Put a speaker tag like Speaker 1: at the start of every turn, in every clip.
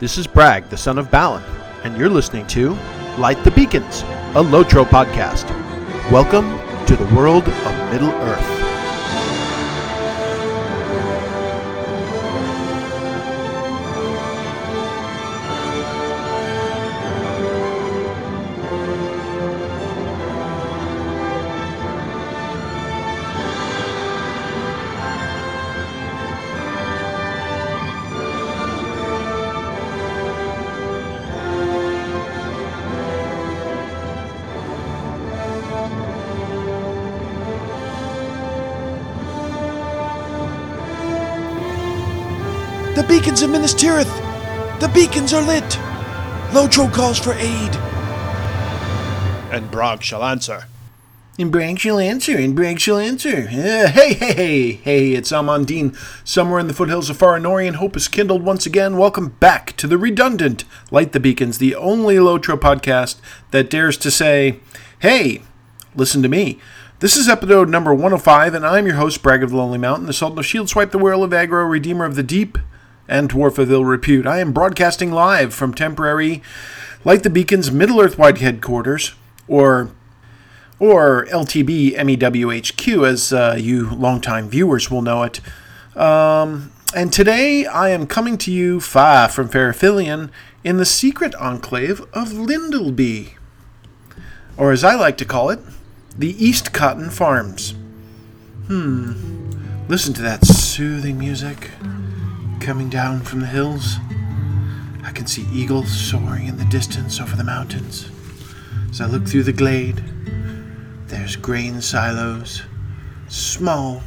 Speaker 1: This is Bragg, the son of Balin, and you're listening to Light the Beacons, a Lotro podcast. Welcome to the world of Middle Earth.
Speaker 2: Beacons of Minas Tirith! The beacons are lit! Lotro calls for aid!
Speaker 3: And Brog shall answer.
Speaker 1: And Bragg shall answer, and Bragg shall answer. Uh, hey, hey, hey, hey, it's Amandine. Somewhere in the foothills of Farinorian, hope is kindled once again. Welcome back to the redundant Light the Beacons, the only Lotro podcast that dares to say, hey, listen to me. This is episode number 105, and I'm your host, Bragg of the Lonely Mountain, the Sultan of Shield, Swipe the Whirl of Aggro, Redeemer of the Deep, and Dwarf of Ill Repute. I am broadcasting live from temporary Light the Beacons Middle Earth Wide headquarters, or or LTB MEWHQ, as uh, you longtime viewers will know it. Um, and today I am coming to you far from Farathilion in the secret enclave of Lindleby, or as I like to call it, the East Cotton Farms. Hmm. Listen to that soothing music coming down from the hills. I can see eagles soaring in the distance over the mountains. As I look through the glade, there's grain silos, small,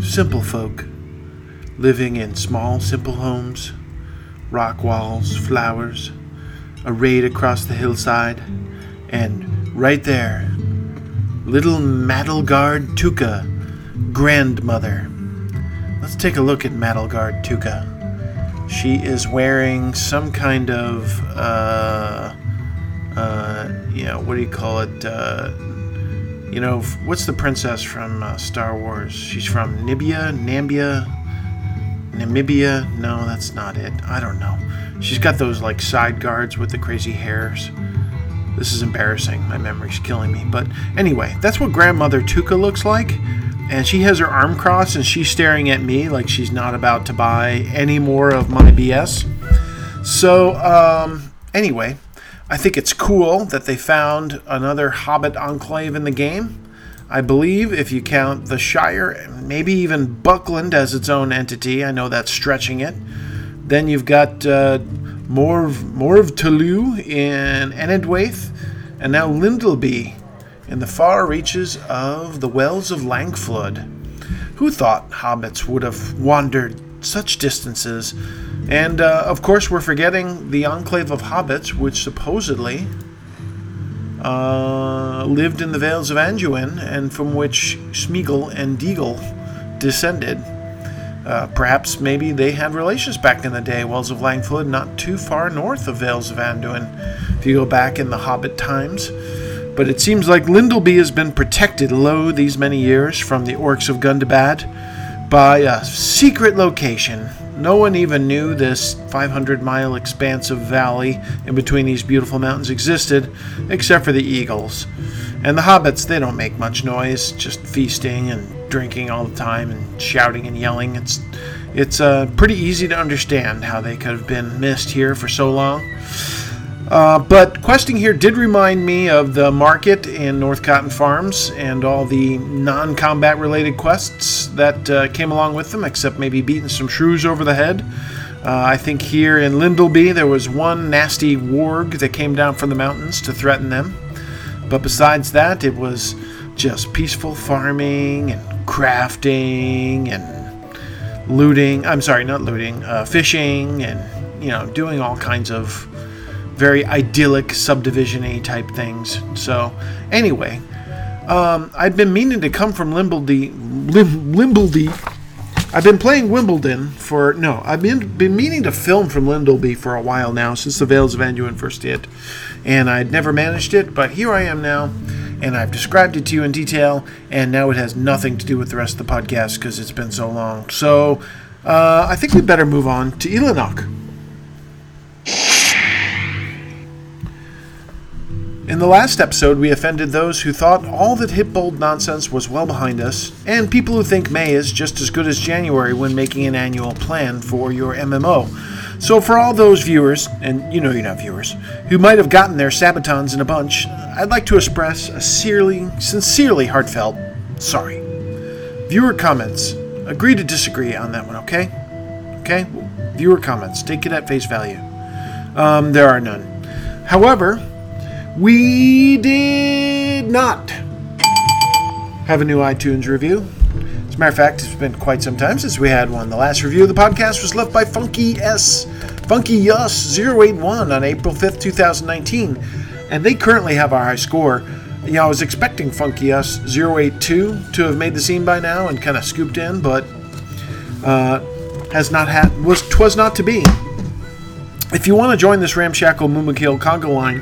Speaker 1: simple folk living in small, simple homes, rock walls, flowers, arrayed across the hillside, and right there, little Madelgard Tuka, grandmother. Let's take a look at Madelgard Tuka. She is wearing some kind of, uh, uh, you know, what do you call it? Uh, you know, what's the princess from uh, Star Wars? She's from Nibia, Nambia, Namibia. No, that's not it. I don't know. She's got those like side guards with the crazy hairs. This is embarrassing. My memory's killing me. But anyway, that's what grandmother Tuka looks like. And she has her arm crossed and she's staring at me like she's not about to buy any more of my BS. So, um, anyway, I think it's cool that they found another Hobbit enclave in the game. I believe if you count the Shire, maybe even Buckland as its own entity, I know that's stretching it. Then you've got uh, more of Toulouse in Enedwaith, and now Lindleby in the far reaches of the Wells of Langflood. Who thought hobbits would have wandered such distances? And uh, of course, we're forgetting the enclave of hobbits, which supposedly uh, lived in the Vales of Anduin, and from which Smeagol and Deagol descended. Uh, perhaps maybe they had relations back in the day. Wells of Langflood, not too far north of Vales of Anduin, if you go back in the Hobbit times. But it seems like Lindleby has been protected low these many years from the orcs of Gundabad by a secret location. No one even knew this 500 mile expanse of valley in between these beautiful mountains existed, except for the eagles. And the hobbits, they don't make much noise, just feasting and drinking all the time and shouting and yelling. It's it's uh, pretty easy to understand how they could have been missed here for so long. Uh, but questing here did remind me of the market in North Cotton Farms and all the non combat related quests that uh, came along with them, except maybe beating some shrews over the head. Uh, I think here in Lindleby there was one nasty warg that came down from the mountains to threaten them. But besides that, it was just peaceful farming and crafting and looting. I'm sorry, not looting, uh, fishing and, you know, doing all kinds of very idyllic subdivision-y type things. So, anyway, um, I've been meaning to come from Limbledy, Lim, Limbledy. I've been playing Wimbledon for no. I've been been meaning to film from Lindleby for a while now since the Vales of Anduin first hit, and I'd never managed it. But here I am now, and I've described it to you in detail, and now it has nothing to do with the rest of the podcast because it's been so long. So uh, I think we better move on to Elanok. In the last episode, we offended those who thought all that Hipbold nonsense was well behind us, and people who think May is just as good as January when making an annual plan for your MMO. So, for all those viewers, and you know you're not viewers, who might have gotten their Sabatons in a bunch, I'd like to express a sincerely, sincerely heartfelt sorry. Viewer comments. Agree to disagree on that one, okay? Okay? Viewer comments. Take it at face value. Um, there are none. However, we did not have a new iTunes review. As a matter of fact, it's been quite some time since we had one. The last review of the podcast was left by Funky S, Funky Yus 081 on April 5th, 2019, and they currently have our high score. You know, I was expecting Funky Us 082 to have made the scene by now and kind of scooped in, but uh, has not had was twas not to be. If you want to join this ramshackle Mumakil Congo line,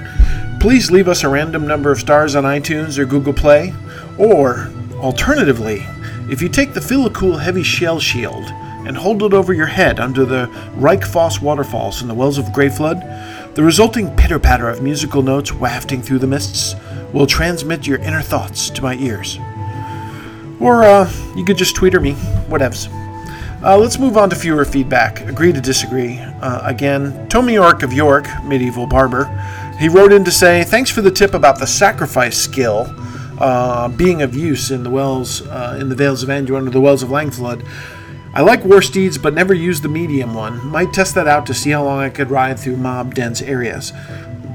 Speaker 1: please leave us a random number of stars on iTunes or Google Play, or alternatively, if you take the Philocool Heavy Shell Shield and hold it over your head under the Reichfoss waterfalls in the Wells of Greyflood, the resulting pitter patter of musical notes wafting through the mists will transmit your inner thoughts to my ears. Or uh, you could just tweet or me, whatevs. Uh, let's move on to viewer feedback. Agree to disagree. Uh, again, Tommy York of York, medieval barber, he wrote in to say, "Thanks for the tip about the sacrifice skill uh, being of use in the wells, uh, in the Vales of Anduin or the Wells of Langflood. I like war steeds, but never used the medium one. Might test that out to see how long I could ride through mob dense areas.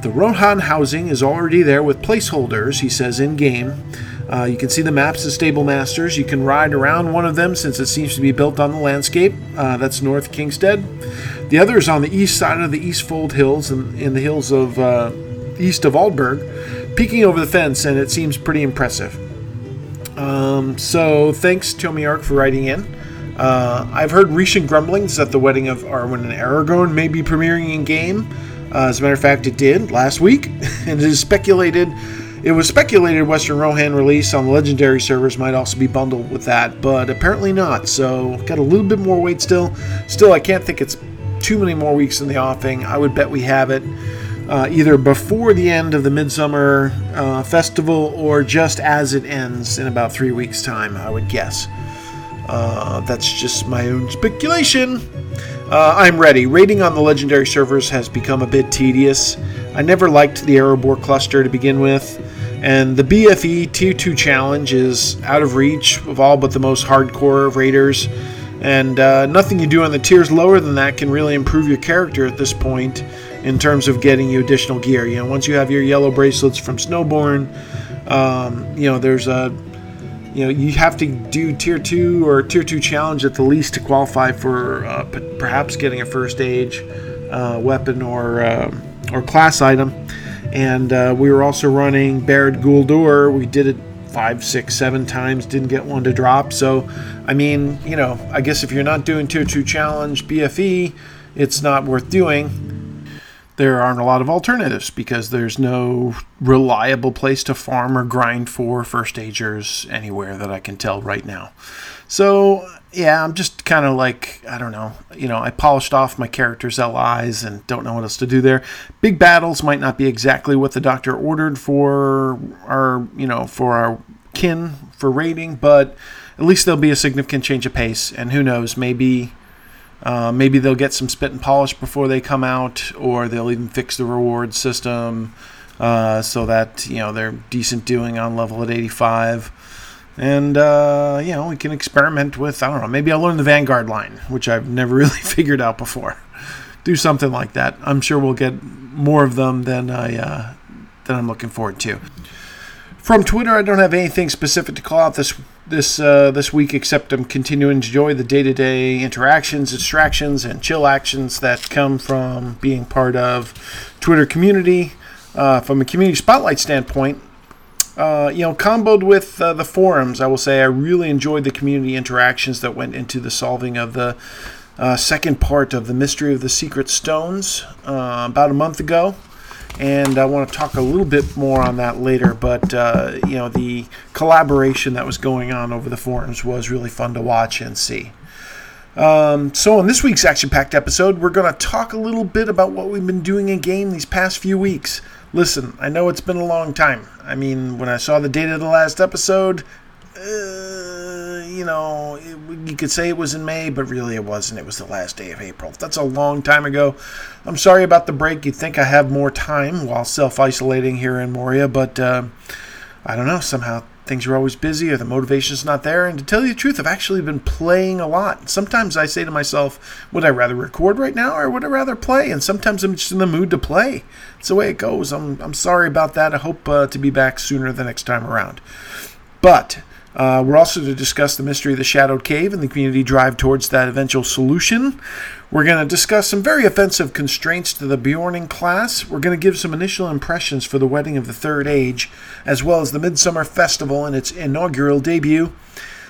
Speaker 1: The Rohan housing is already there with placeholders, he says in game." Uh, you can see the maps of Stable Masters. You can ride around one of them since it seems to be built on the landscape. Uh, that's North Kingstead. The other is on the east side of the Eastfold Hills and in the hills of uh, east of Aldburg, peeking over the fence, and it seems pretty impressive. Um, so thanks, Tomiark, for writing in. Uh, I've heard recent grumblings that the wedding of Arwen and Aragorn may be premiering in game. Uh, as a matter of fact, it did last week, and it is speculated it was speculated Western Rohan release on the Legendary servers might also be bundled with that, but apparently not. So got a little bit more wait still. Still, I can't think it's too many more weeks in the offing. I would bet we have it uh, either before the end of the Midsummer uh, Festival or just as it ends in about three weeks' time. I would guess. Uh, that's just my own speculation. Uh, I'm ready. Raiding on the legendary servers has become a bit tedious. I never liked the Erebor cluster to begin with, and the BFE Tier 2 challenge is out of reach of all but the most hardcore raiders. And uh, nothing you do on the tiers lower than that can really improve your character at this point in terms of getting you additional gear. You know, once you have your yellow bracelets from Snowborn, um, you know, there's a you know you have to do tier two or tier two challenge at the least to qualify for uh, p- perhaps getting a first age uh, weapon or um, or class item. And uh, we were also running Barad Guldur. We did it five, six, seven times. Didn't get one to drop. So, I mean, you know, I guess if you're not doing tier two challenge BFE, it's not worth doing there aren't a lot of alternatives because there's no reliable place to farm or grind for first agers anywhere that I can tell right now. So, yeah, I'm just kind of like, I don't know, you know, I polished off my character's LIs and don't know what else to do there. Big battles might not be exactly what the doctor ordered for our, you know, for our kin for raiding, but at least there'll be a significant change of pace. And who knows, maybe uh, maybe they'll get some spit and polish before they come out, or they'll even fix the reward system uh, so that you know they're decent doing on level at 85. And uh, you know we can experiment with I don't know maybe I'll learn the Vanguard line, which I've never really figured out before. Do something like that. I'm sure we'll get more of them than I uh, than I'm looking forward to. From Twitter, I don't have anything specific to call out this this uh, this week, except I'm continuing to enjoy the day-to-day interactions, distractions, and chill actions that come from being part of Twitter community. Uh, from a community spotlight standpoint, uh, you know, comboed with uh, the forums, I will say I really enjoyed the community interactions that went into the solving of the uh, second part of the mystery of the secret stones uh, about a month ago and I want to talk a little bit more on that later. But uh, you know, the collaboration that was going on over the forums was really fun to watch and see. Um, so, on this week's action packed episode, we're going to talk a little bit about what we've been doing in game these past few weeks. Listen, I know it's been a long time. I mean, when I saw the date of the last episode, uh, you know, it, you could say it was in May, but really it wasn't. It was the last day of April. That's a long time ago. I'm sorry about the break. You'd think I have more time while self isolating here in Moria, but uh, I don't know. Somehow things are always busy or the motivation's not there. And to tell you the truth, I've actually been playing a lot. Sometimes I say to myself, would I rather record right now or would I rather play? And sometimes I'm just in the mood to play. It's the way it goes. I'm, I'm sorry about that. I hope uh, to be back sooner the next time around. But uh, we're also to discuss the mystery of the Shadowed Cave and the community drive towards that eventual solution. We're going to discuss some very offensive constraints to the Beorning class. We're going to give some initial impressions for the Wedding of the Third Age, as well as the Midsummer Festival and its inaugural debut.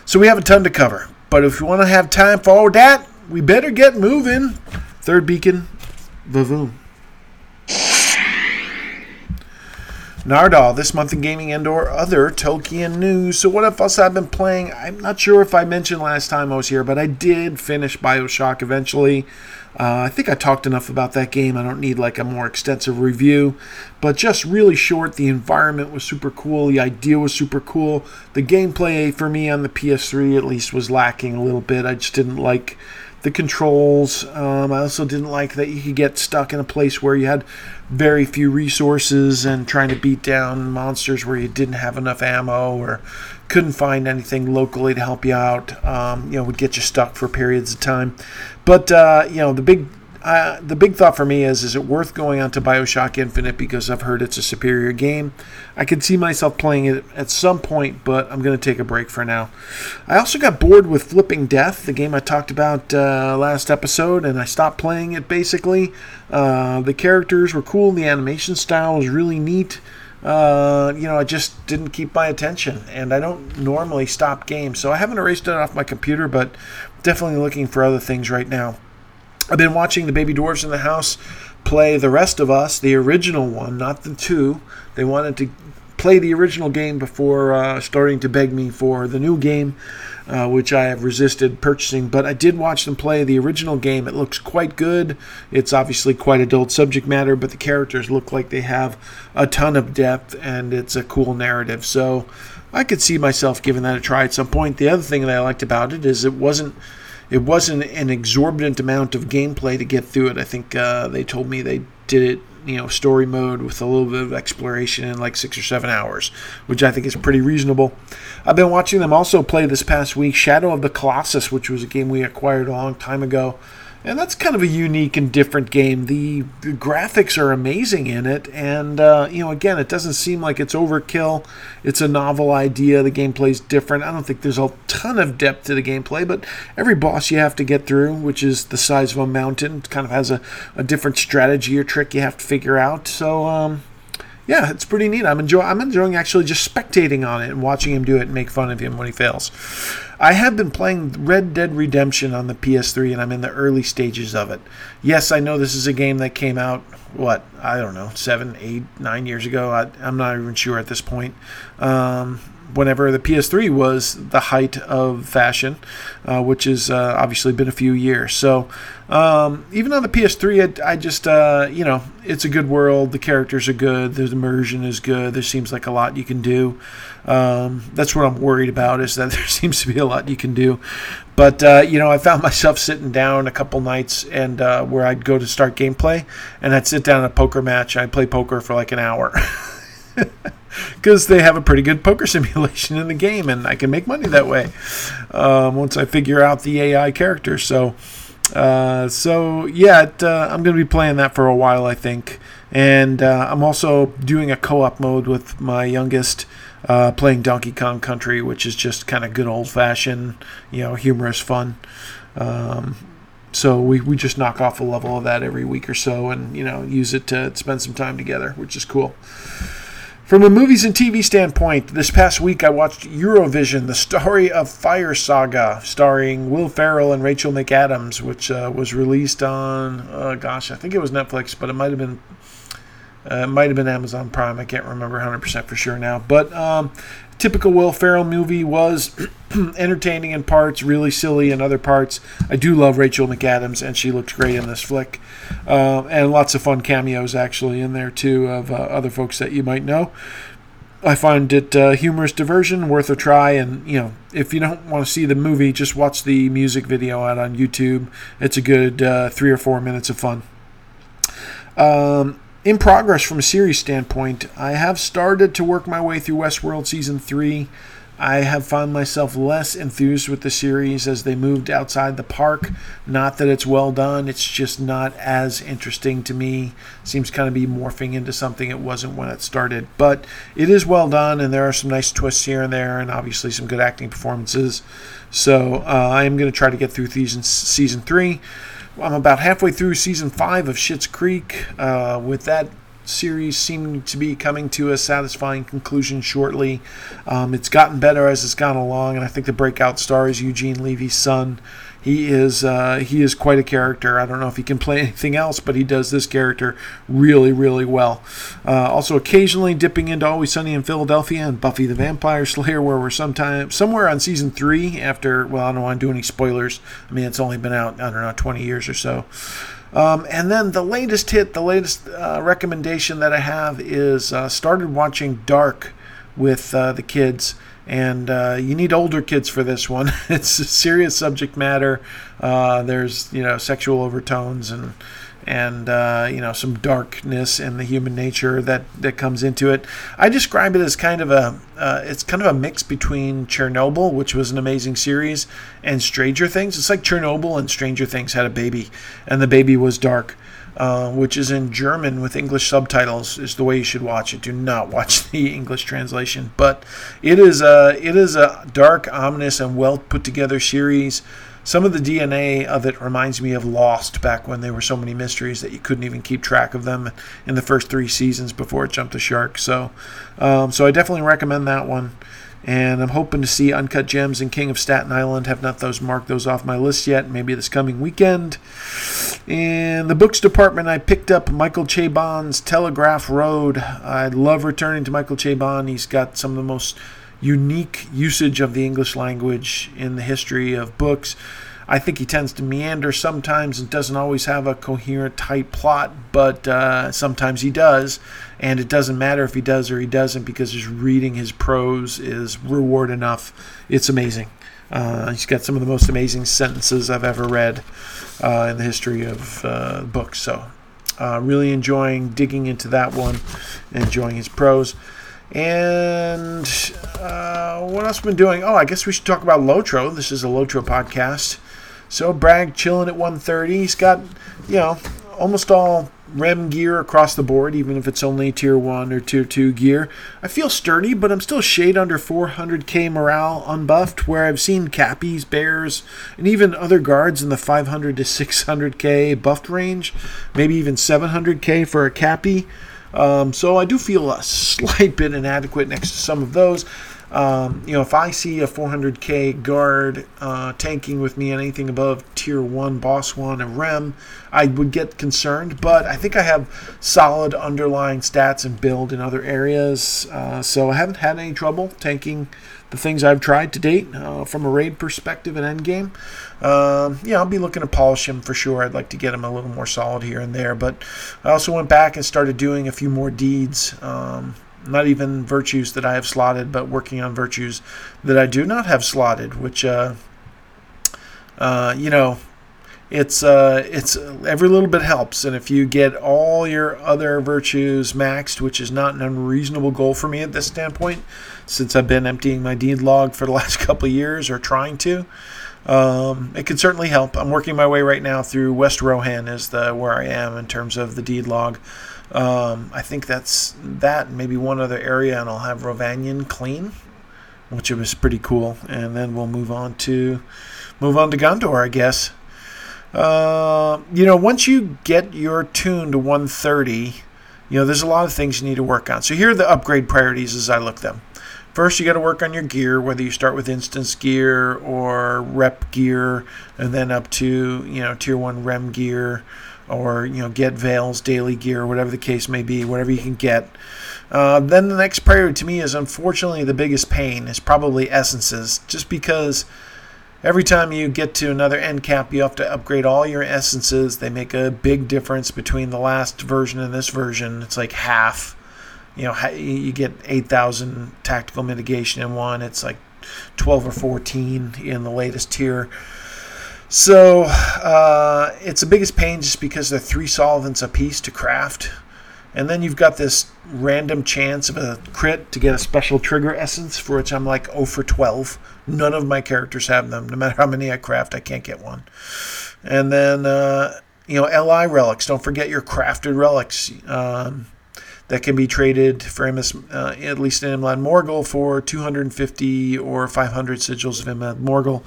Speaker 1: So we have a ton to cover. But if you want to have time for all that, we better get moving. Third Beacon, Vavoom. Nardal, this month in gaming and or other Tolkien news. So what else I've been playing? I'm not sure if I mentioned last time I was here, but I did finish Bioshock eventually. Uh, I think I talked enough about that game. I don't need like a more extensive review, but just really short. The environment was super cool. The idea was super cool. The gameplay for me on the PS3 at least was lacking a little bit. I just didn't like the controls. Um, I also didn't like that you could get stuck in a place where you had very few resources and trying to beat down monsters where you didn't have enough ammo or couldn't find anything locally to help you out. Um, you know, would get you stuck for periods of time. But uh, you know, the big uh, the big thought for me is is it worth going on to Bioshock Infinite because I've heard it's a superior game. I could see myself playing it at some point, but I'm going to take a break for now. I also got bored with Flipping Death, the game I talked about uh, last episode, and I stopped playing it basically. Uh, the characters were cool, the animation style was really neat. Uh, you know, I just didn't keep my attention, and I don't normally stop games, so I haven't erased it off my computer, but definitely looking for other things right now. I've been watching the baby Dwarves in the house play the Last of Us, the original one, not the two. They wanted to play the original game before uh, starting to beg me for the new game, uh, which I have resisted purchasing. But I did watch them play the original game. It looks quite good. It's obviously quite adult subject matter, but the characters look like they have a ton of depth and it's a cool narrative. So I could see myself giving that a try at some point. The other thing that I liked about it is it wasn't it wasn't an exorbitant amount of gameplay to get through it. I think uh, they told me they did it, you know, story mode with a little bit of exploration in like six or seven hours, which I think is pretty reasonable. I've been watching them also play this past week Shadow of the Colossus, which was a game we acquired a long time ago. And that's kind of a unique and different game. The, graphics are amazing in it, and uh, you know, again, it doesn't seem like it's overkill. It's a novel idea. The gameplay's different. I don't think there's a ton of depth to the gameplay, but every boss you have to get through, which is the size of a mountain, kind of has a, a different strategy or trick you have to figure out. So, um, yeah, it's pretty neat. I'm enjoy I'm enjoying actually just spectating on it and watching him do it and make fun of him when he fails. I have been playing Red Dead Redemption on the PS3 and I'm in the early stages of it. Yes, I know this is a game that came out what I don't know seven, eight, nine years ago. I, am not even sure at this point. Um, whenever the PS3 was the height of fashion, uh, which has uh, obviously been a few years. So um, even on the PS3, I, I just uh, you know it's a good world. The characters are good. The immersion is good. There seems like a lot you can do. Um, that's what I'm worried about is that there seems to be a lot you can do. But uh, you know, I found myself sitting down a couple nights and uh, where I'd go to start gameplay, and I'd sit down in a poker match. I'd play poker for like an hour. because they have a pretty good poker simulation in the game, and I can make money that way um, once I figure out the AI character. So, uh, so yeah, it, uh, I'm going to be playing that for a while, I think, and uh, I'm also doing a co-op mode with my youngest. Uh, playing Donkey Kong Country, which is just kind of good old fashioned, you know, humorous fun. Um, so we, we just knock off a level of that every week or so and you know use it to spend some time together which is cool from a movies and TV standpoint, this past week I watched Eurovision, the story of Fire Saga, starring Will Ferrell and Rachel McAdams, which uh, was released on, uh, gosh, I think it was Netflix, but it might have been Uh, it might have been Amazon Prime. I can't remember 100% for sure now. But um, typical Will Ferrell movie was entertaining in parts, really silly in other parts. I do love Rachel McAdams, and she looks great in this flick. Uh, and lots of fun cameos actually in there too of uh, other folks that you might know. I find it uh, humorous diversion, worth a try. And you know, if you don't want to see the movie, just watch the music video out on YouTube. It's a good uh, three or four minutes of fun. Um, in progress from a series standpoint, I have started to work my way through Westworld season three. I have found myself less enthused with the series as they moved outside the park. Not that it's well done, it's just not as interesting to me. Seems kind of be morphing into something it wasn't when it started. But it is well done, and there are some nice twists here and there, and obviously some good acting performances. So uh, I am going to try to get through season, season three. I'm about halfway through season five of Schitt's Creek. Uh, with that series seeming to be coming to a satisfying conclusion shortly. Um, it's gotten better as it's gone along, and I think the breakout star is Eugene Levy's son. He is uh, he is quite a character. I don't know if he can play anything else, but he does this character really, really well. Uh, also, occasionally dipping into Always Sunny in Philadelphia and Buffy the Vampire Slayer, where we're sometime somewhere on season three. After well, I don't want to do any spoilers. I mean, it's only been out I don't know 20 years or so. Um, and then the latest hit, the latest uh, recommendation that I have is uh, started watching Dark with uh, the kids. And uh, you need older kids for this one. it's a serious subject matter. Uh, there's you know sexual overtones and and uh, you know some darkness in the human nature that that comes into it. I describe it as kind of a uh, it's kind of a mix between Chernobyl, which was an amazing series, and Stranger Things. It's like Chernobyl and Stranger Things had a baby, and the baby was dark. Uh, which is in German with English subtitles, is the way you should watch it. Do not watch the English translation, but it is a it is a dark, ominous, and well put together series some of the DNA of it reminds me of Lost back when there were so many mysteries that you couldn't even keep track of them in the first three seasons before it jumped the shark. So, um, so I definitely recommend that one. And I'm hoping to see Uncut Gems and King of Staten Island. Have not those marked those off my list yet. Maybe this coming weekend. In the books department, I picked up Michael Chabon's Telegraph Road. I love returning to Michael Chabon. He's got some of the most unique usage of the English language in the history of books. I think he tends to meander sometimes and doesn't always have a coherent, tight plot, but uh, sometimes he does. And it doesn't matter if he does or he doesn't because just reading his prose is reward enough. It's amazing. Uh, he's got some of the most amazing sentences I've ever read uh, in the history of uh, books. So, uh, really enjoying digging into that one, enjoying his prose. And uh, what else have been doing? Oh, I guess we should talk about Lotro. This is a Lotro podcast. So Bragg chilling at 130. He's got, you know, almost all REM gear across the board, even if it's only tier 1 or tier 2 gear. I feel sturdy, but I'm still shade under 400k morale unbuffed, where I've seen Cappies, Bears, and even other guards in the 500 to 600k buffed range, maybe even 700k for a Cappy. Um, so I do feel a slight bit inadequate next to some of those. Um, you know, if I see a 400k guard uh, tanking with me on anything above tier 1, boss 1, and REM, I would get concerned. But I think I have solid underlying stats and build in other areas. Uh, so I haven't had any trouble tanking the things I've tried to date uh, from a raid perspective and endgame. Um, yeah, I'll be looking to polish him for sure. I'd like to get him a little more solid here and there. But I also went back and started doing a few more deeds. Um, not even virtues that I have slotted, but working on virtues that I do not have slotted, which, uh, uh, you know, it's uh, it's every little bit helps, and if you get all your other virtues maxed, which is not an unreasonable goal for me at this standpoint, since I've been emptying my deed log for the last couple years or trying to, um, it can certainly help. I'm working my way right now through West Rohan is the where I am in terms of the deed log. Um, I think that's that, maybe one other area, and I'll have Rhovanion clean, which was pretty cool. And then we'll move on to move on to Gondor, I guess. Uh, you know, once you get your tune to 130, you know, there's a lot of things you need to work on. So here are the upgrade priorities as I look them. First, you got to work on your gear, whether you start with instance gear or rep gear, and then up to you know tier one rem gear. Or you know get Vales daily gear, whatever the case may be, whatever you can get. Uh, then the next priority to me is unfortunately the biggest pain is probably essences, just because every time you get to another end cap, you have to upgrade all your essences. They make a big difference between the last version and this version. It's like half. You know, you get 8,000 tactical mitigation in one. It's like 12 or 14 in the latest tier. So uh, it's the biggest pain just because they're three solvents a piece to craft. And then you've got this random chance of a crit to get a special trigger essence, for which I'm like 0 for 12. None of my characters have them. No matter how many I craft, I can't get one. And then, uh, you know, LI relics. Don't forget your crafted relics. Um, that can be traded for Immis, uh, at least in Imlad Morgul for 250 or 500 sigils of Imlad Morgul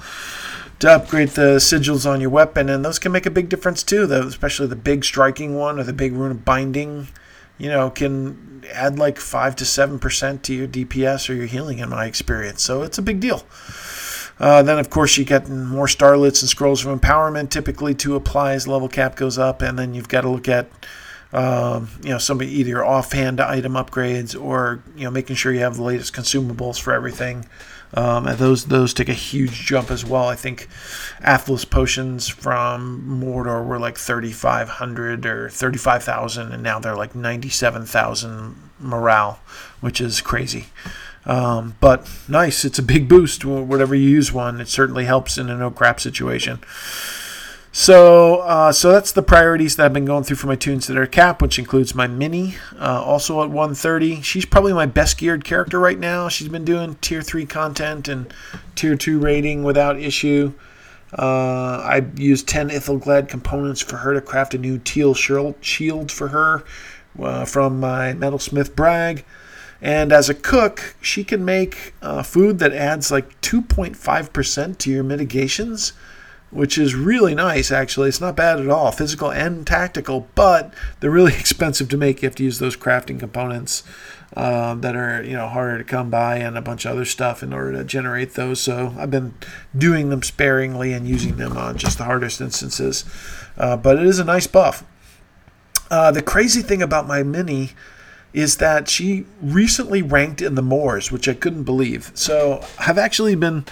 Speaker 1: to upgrade the sigils on your weapon, and those can make a big difference too. Though, especially the big striking one or the big rune of binding, you know, can add like five to seven percent to your DPS or your healing, in my experience. So it's a big deal. Uh, then, of course, you get more starlets and scrolls of empowerment typically to apply as level cap goes up, and then you've got to look at um, you know, somebody either offhand item upgrades or you know making sure you have the latest consumables for everything. Um, and those those take a huge jump as well. I think Athelas potions from Mordor were like 3,500 or 35,000, and now they're like 97,000 morale, which is crazy. Um, but nice, it's a big boost. Whatever you use one, it certainly helps in a no crap situation. So, uh, so that's the priorities that I've been going through for my tunes that are cap, which includes my mini, uh, also at 130. She's probably my best geared character right now. She's been doing tier three content and tier two rating without issue. Uh, I used 10 Ithilglad components for her to craft a new teal shield for her uh, from my metalsmith Bragg. And as a cook, she can make uh, food that adds like 2.5% to your mitigations which is really nice, actually. It's not bad at all, physical and tactical, but they're really expensive to make. You have to use those crafting components uh, that are, you know, harder to come by and a bunch of other stuff in order to generate those. So I've been doing them sparingly and using them on just the hardest instances. Uh, but it is a nice buff. Uh, the crazy thing about my mini is that she recently ranked in the Moors, which I couldn't believe. So I've actually been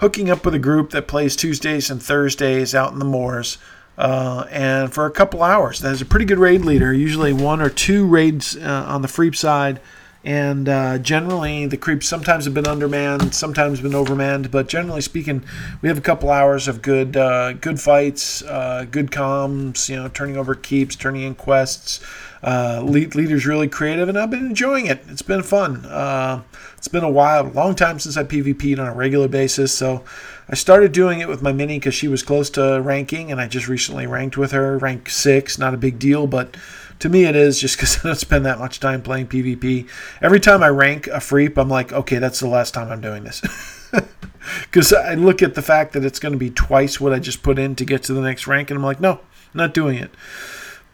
Speaker 1: hooking up with a group that plays Tuesdays and Thursdays out in the moors. Uh, and for a couple hours, there's a pretty good raid leader. Usually one or two raids uh, on the Freep side, and uh, generally the creeps sometimes have been undermanned, sometimes been overmanned. But generally speaking, we have a couple hours of good, uh, good fights, uh, good comms. You know, turning over keeps, turning in quests. Uh, lead, leader's really creative, and I've been enjoying it. It's been fun. Uh, it's been a while, a long time since I PvP'd on a regular basis. So I started doing it with my mini because she was close to ranking, and I just recently ranked with her, rank six. Not a big deal, but to me it is just because I don't spend that much time playing PvP. Every time I rank a Freep, I'm like, okay, that's the last time I'm doing this. Because I look at the fact that it's going to be twice what I just put in to get to the next rank, and I'm like, no, not doing it.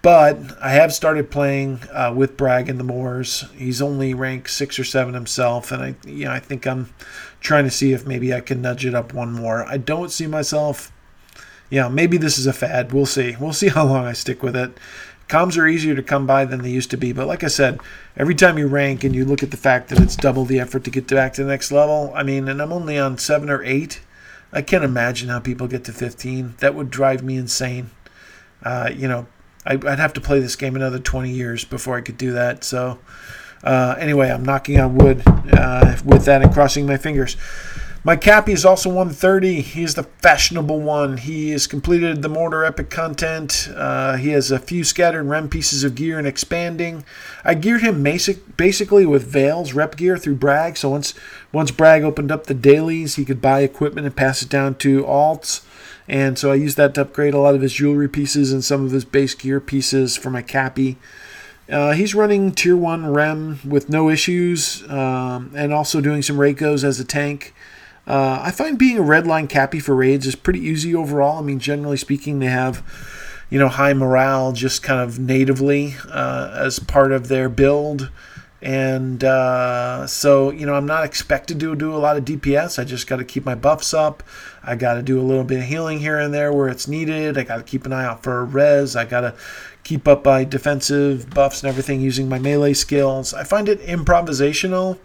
Speaker 1: But I have started playing uh, with Bragg in the Moors. He's only ranked six or seven himself, and I, you know, I think I'm trying to see if maybe I can nudge it up one more. I don't see myself. Yeah, maybe this is a fad. We'll see. We'll see how long I stick with it. Comms are easier to come by than they used to be, but like I said, every time you rank and you look at the fact that it's double the effort to get back to the next level, I mean, and I'm only on seven or eight. I can't imagine how people get to 15. That would drive me insane. Uh, you know, I'd have to play this game another 20 years before I could do that. So, uh, anyway, I'm knocking on wood uh, with that and crossing my fingers. My Cappy is also 130. He is the fashionable one. He has completed the Mordor Epic content. Uh, he has a few scattered rem pieces of gear and expanding. I geared him basic, basically with Vales rep gear through Bragg. So once once Bragg opened up the dailies, he could buy equipment and pass it down to alts. And so I used that to upgrade a lot of his jewelry pieces and some of his base gear pieces for my Cappy. Uh, he's running tier 1 Rem with no issues um, and also doing some Reikos as a tank. Uh, I find being a redline Cappy for raids is pretty easy overall. I mean, generally speaking, they have you know high morale just kind of natively uh, as part of their build And uh, so, you know, I'm not expected to do a lot of DPS. I just got to keep my buffs up. I got to do a little bit of healing here and there where it's needed. I got to keep an eye out for res. I got to keep up my defensive buffs and everything using my melee skills. I find it improvisational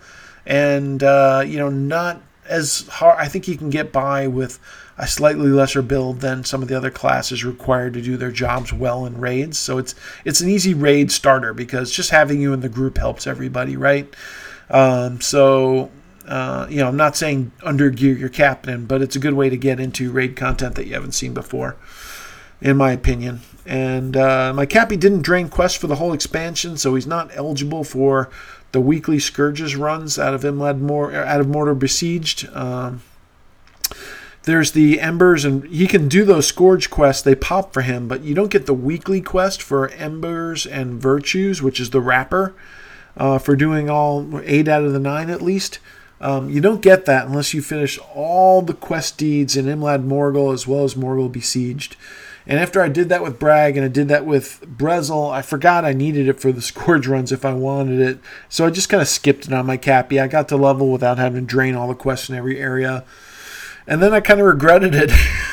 Speaker 1: and, uh, you know, not as hard. I think you can get by with a slightly lesser build than some of the other classes required to do their jobs well in raids. So it's it's an easy raid starter because just having you in the group helps everybody, right? Um, so uh, you know, I'm not saying undergear your captain, but it's a good way to get into raid content that you haven't seen before, in my opinion. And uh, my Cappy didn't drain quest for the whole expansion, so he's not eligible for the weekly Scourges runs out of Imlad Mor- out of Mordor Besieged. Um, there's the embers and he can do those scourge quests they pop for him but you don't get the weekly quest for embers and virtues which is the wrapper uh, for doing all eight out of the nine at least um, you don't get that unless you finish all the quest deeds in imlad morgul as well as morgul besieged. And after i did that with bragg and i did that with brezel i forgot i needed it for the scourge runs if i wanted it. So i just kind of skipped it on my cappy. I got to level without having to drain all the quests in every area and then I kind of regretted it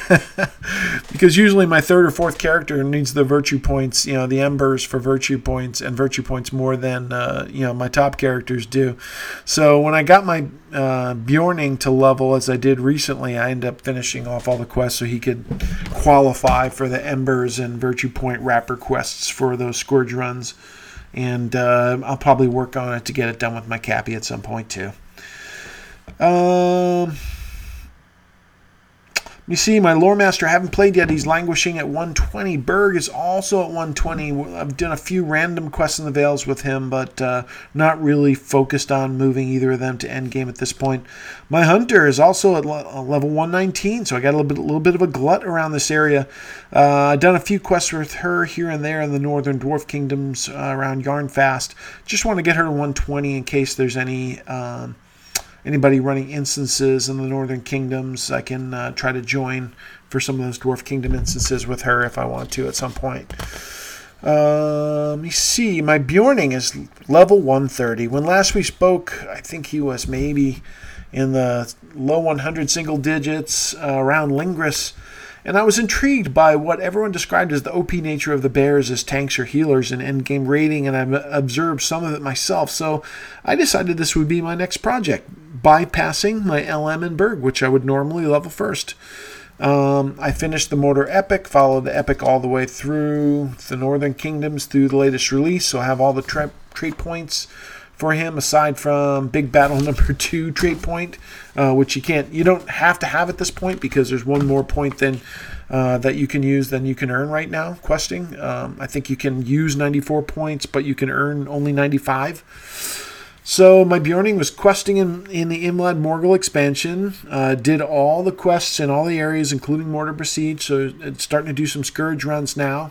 Speaker 1: because usually my third or fourth character needs the virtue points, you know, the embers for virtue points and virtue points more than uh, you know my top characters do. So when I got my uh, Beorning to level as I did recently, I ended up finishing off all the quests so he could qualify for the embers and virtue point wrapper quests for those scourge runs. And uh, I'll probably work on it to get it done with my Cappy at some point too. Um. You see, my lore master I haven't played yet. He's languishing at 120. Berg is also at 120. I've done a few random quests in the Vales with him, but uh, not really focused on moving either of them to end game at this point. My hunter is also at level 119, so I got a little bit, little bit of a glut around this area. Uh, I've done a few quests with her here and there in the northern dwarf kingdoms uh, around Járnfast. Just want to get her to 120 in case there's any. Um, anybody running instances in the Northern Kingdoms, I can uh, try to join for some of those Dwarf Kingdom instances with her if I want to at some point. Uh, let me see. My Beorning is level 130. When last we spoke, I think he was maybe in the low 100 single digits uh, around Lhingris. And I was intrigued by what everyone described as the OP nature of the bears as tanks or healers in endgame raiding, and I've observed some of it myself. So I decided this would be my next project bypassing my LM and Berg, which I would normally level first. Um, I finished the Mordor Epic, followed the Epic all the way through the Northern Kingdoms through the latest release, so I have all the tra- trait points for him aside from Big Battle number two trait point, uh, which you can't, you don't have to have at this point because there's one more point than uh, that you can use than you can earn right now questing. Um, I think you can use 94 points, but you can earn only 95. So my Beorning was questing in, in the Imlad Morgul expansion. Uh, did all the quests in all the areas, including Mordor Besiege. So it's starting to do some Scourge runs now.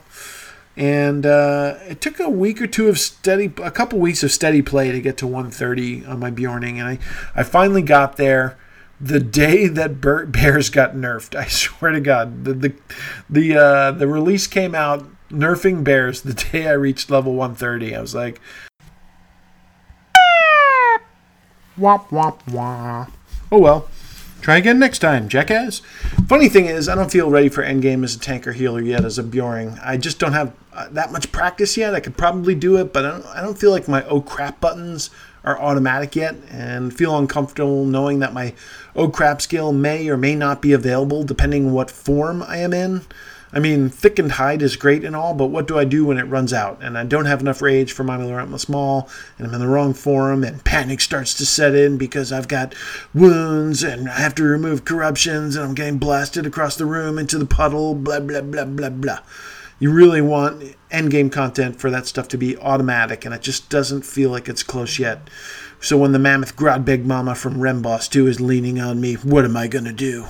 Speaker 1: And uh, it took a week or two of steady, a couple weeks of steady play to get to 130 on my Beorning. And I, I finally got there the day that Bears got nerfed. I swear to God, the the the uh, the release came out nerfing Bears the day I reached level 130. I was like, Womp womp wah. Oh well. Try again next time, jackass. Funny thing is, I don't feel ready for endgame as a tanker healer yet as a Beorning. I just don't have uh, that much practice yet. I could probably do it, but I don't, I don't feel like my oh crap buttons are automatic yet and feel uncomfortable knowing that my oh crap skill may or may not be available depending what form I am in. I mean, thickened hide is great and all, but what do I do when it runs out and I don't have enough rage for my Relentless Maul and I'm in the wrong form and panic starts to set in because I've got wounds and I have to remove corruptions and I'm getting blasted across the room into the puddle, blah, blah, blah, blah, blah. You really want endgame content for that stuff to be automatic and it just doesn't feel like it's close yet. So when the mammoth Grodbeg Mama from Remboss 2 is leaning on me, what am I going to do?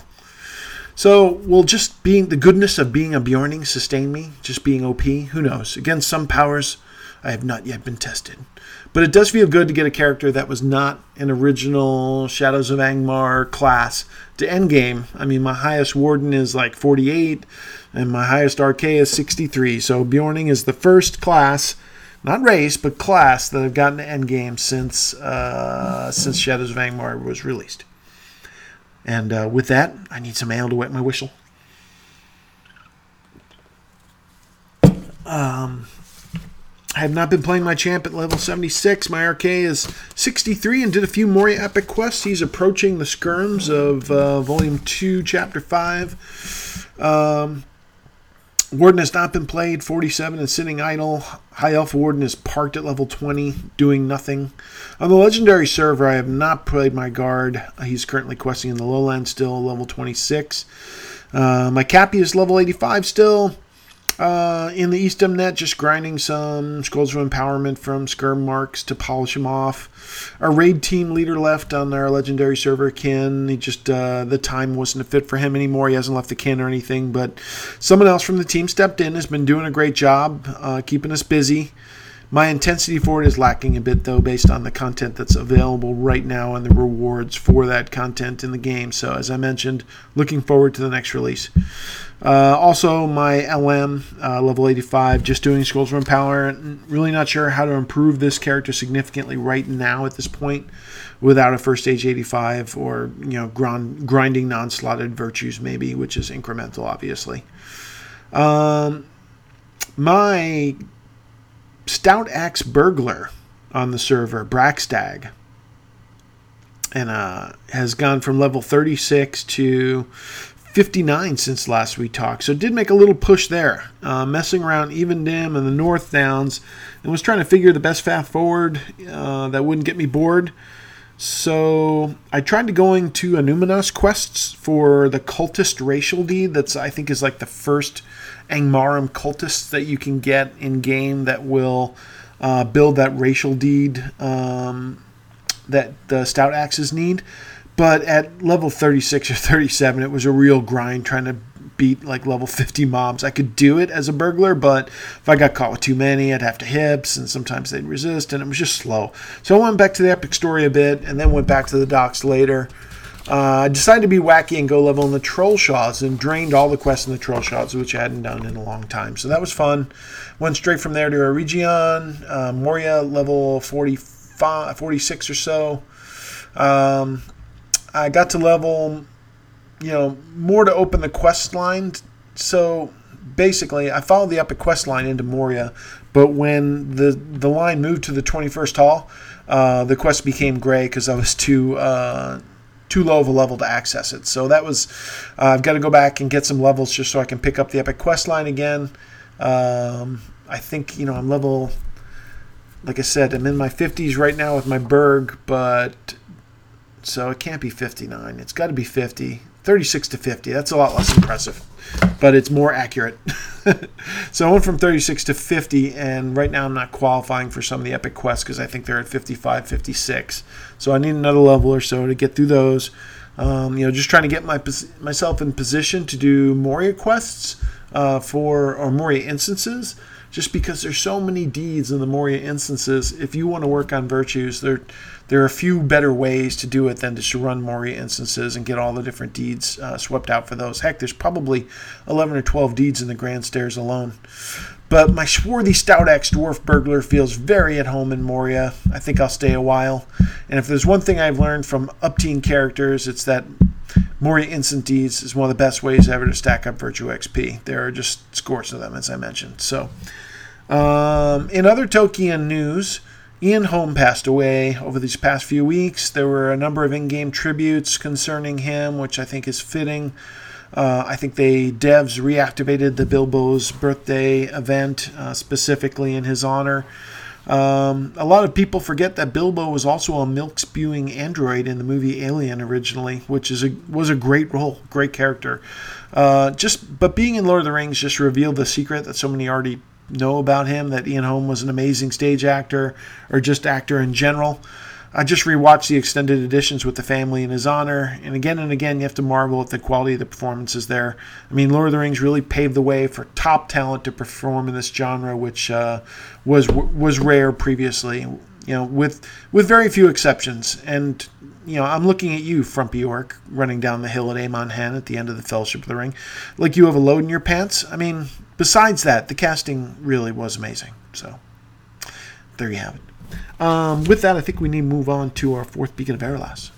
Speaker 1: So will just being the goodness of being a Beorning sustain me? Just being OP? Who knows? Against some powers, I have not yet been tested. But it does feel good to get a character that was not an original Shadows of Angmar class to endgame. I mean, my highest Warden is like 48, and my highest RK is 63. So Beorning is the first class not race, but class that I've gotten to Endgame since uh, since Shadows of Angmar was released. And uh, with that, I need some ale to wet my whistle. Um, I have not been playing my champ at level 76. My RK is 63 and did a few more epic quests. He's approaching the skirms of uh, Volume 2, Chapter 5. Um, Warden has not been played, 47 and sitting idle. High Elf Warden is parked at level 20, doing nothing. On the Legendary server, I have not played my guard. He's currently questing in the lowland still, level 26. Uh, my Cappy is level 85 still. Uh, in the Eastemnet, just grinding some scrolls of empowerment from skirm marks to polish them off. Our raid team leader left on our legendary server, Kin. He just uh, the time wasn't a fit for him anymore. He hasn't left the kin or anything, but someone else from the team stepped in. Has been doing a great job, uh, keeping us busy. My intensity for it is lacking a bit, though, based on the content that's available right now and the rewards for that content in the game. So, as I mentioned, looking forward to the next release. Uh, also, my LM, uh, level 85, just doing Scrolls of Power. Really not sure how to improve this character significantly right now at this point without a first stage 85 or, you know, grind, grinding non slotted virtues, maybe, which is incremental, obviously. Um, my Stout Axe Burglar on the server, Braxstag, and uh, has gone from level 36 to 59 since last we talked. So did make a little push there, uh, messing around Evendim and the North Downs, and was trying to figure the best path forward uh, that wouldn't get me bored. So I tried to going to Annúminas quests for the cultist racial deed. That's I think is like the first Angmarim cultists that you can get in game that will uh, build that racial deed um, that the stout axes need. But at level 36 or 37, it was a real grind trying to beat like level 50 mobs. I could do it as a burglar, but if I got caught with too many, I'd have to hips, and sometimes they'd resist, and it was just slow. So I went back to the epic story a bit, and then went back to the docks later. Uh, I decided to be wacky and go level in the Troll Trollshaws and drained all the quests in the Troll Trollshaws, which I hadn't done in a long time. So that was fun. Went straight from there to a region, uh, Moria level 45, 46 or so. Um, I got to level, you know, more to open the quest line. So basically, I followed the epic quest line into Moria, but when the the line moved to the 21st hall, uh, the quest became gray because I was too. Too low of a level to access it. So that was, uh, I've got to go back and get some levels just so I can pick up the Epic Quest line again. Um, I think, you know, I'm level, like I said, I'm in my 50s right now with my Berg, but so it can't be 59. It's got to be 50. 36 to 50. That's a lot less impressive, but it's more accurate. so I went from 36 to 50, and right now I'm not qualifying for some of the epic quests because I think they're at 55, 56. So I need another level or so to get through those. Um, you know, just trying to get my myself in position to do Moria quests uh, for or Moria instances just because there's so many deeds in the Moria instances. If you want to work on virtues, there there are a few better ways to do it than just to run Moria instances and get all the different deeds uh, swept out for those. Heck, there's probably 11 or 12 deeds in the Grand Stairs alone. But my swarthy stout axe dwarf burglar feels very at home in Moria. I think I'll stay a while. And if there's one thing I've learned from upteen characters, it's that Moria instant deeds is one of the best ways ever to stack up virtue XP. There are just scores of them, as I mentioned. So um, in other Tolkien news, Ian Holm passed away over these past few weeks. There were a number of in game tributes concerning him, which I think is fitting. Uh, I think they devs reactivated the Bilbo's birthday event uh, specifically in his honor. Um, a lot of people forget that Bilbo was also a milk spewing android in the movie Alien originally, which is a was a great role, great character. Uh, just but being in Lord of the Rings just revealed the secret that so many already know about him that Ian Holm was an amazing stage actor or just actor in general. I just rewatched the extended editions with the family in his honor, and again and again, you have to marvel at the quality of the performances there. I mean, Lord of the Rings really paved the way for top talent to perform in this genre, which uh, was was rare previously. You know, with with very few exceptions. And you know, I'm looking at you, Frumpy Orc, running down the hill at Amon Hen at the end of the Fellowship of the Ring, like you have a load in your pants. I mean, besides that, the casting really was amazing. So, there you have it. Um, with that, I think we need to move on to our fourth beacon of Erelas.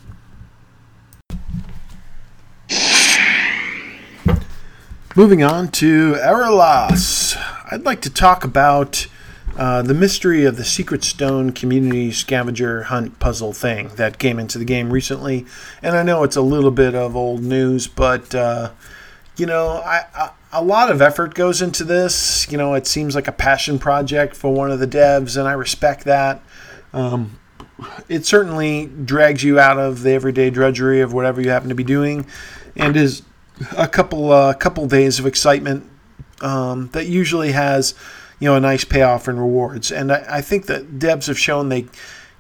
Speaker 1: Moving on to Erelas. I'd like to talk about uh, the mystery of the Secret Stone community scavenger hunt puzzle thing that came into the game recently. And I know it's a little bit of old news, but, uh, you know, I, I, a lot of effort goes into this. You know, it seems like a passion project for one of the devs, and I respect that. Um, it certainly drags you out of the everyday drudgery of whatever you happen to be doing and is a couple uh, couple days of excitement um, that usually has you know a nice payoff and rewards. And I, I, think that devs have shown they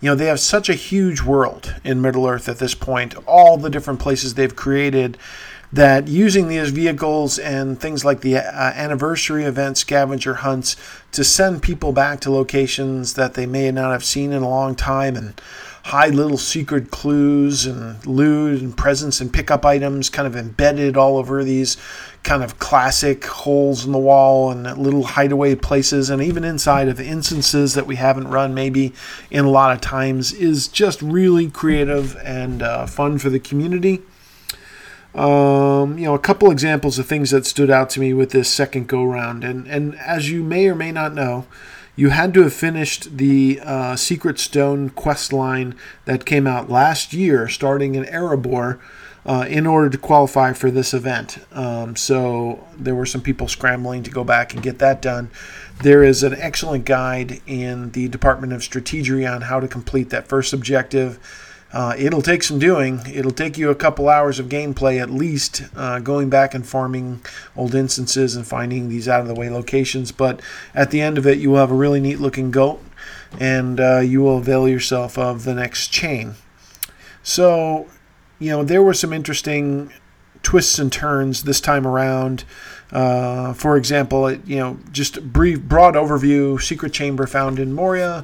Speaker 1: you know they have such a huge world in Middle Earth at this point, all the different places they've created. That using these vehicles and things like the uh, anniversary event scavenger hunts to send people back to locations that they may not have seen in a long time and hide little secret clues and loot and presents and pickup items kind of embedded all over these kind of classic holes in the wall and little hideaway places and even inside of instances that we haven't run maybe in a lot of times is just really creative and uh, fun for the community. Um, you know, a couple examples of things that stood out to me with this second go round, and and as you may or may not know, you had to have finished the uh, Secret Stone quest line that came out last year, starting in Erebor, uh, in order to qualify for this event. Um, so there were some people scrambling to go back and get that done. There is an excellent guide in the Department of Strategy on how to complete that first objective. Uh, it'll take some doing. It'll take you a couple hours of gameplay at least, uh, going back and farming old instances and finding these out of the way locations. But at the end of it, you will have a really neat looking goat, and uh, you will avail yourself of the next chain. So, you know, there were some interesting twists and turns this time around. Uh, for example, it, you know, just brief, broad overview: secret chamber found in Moria.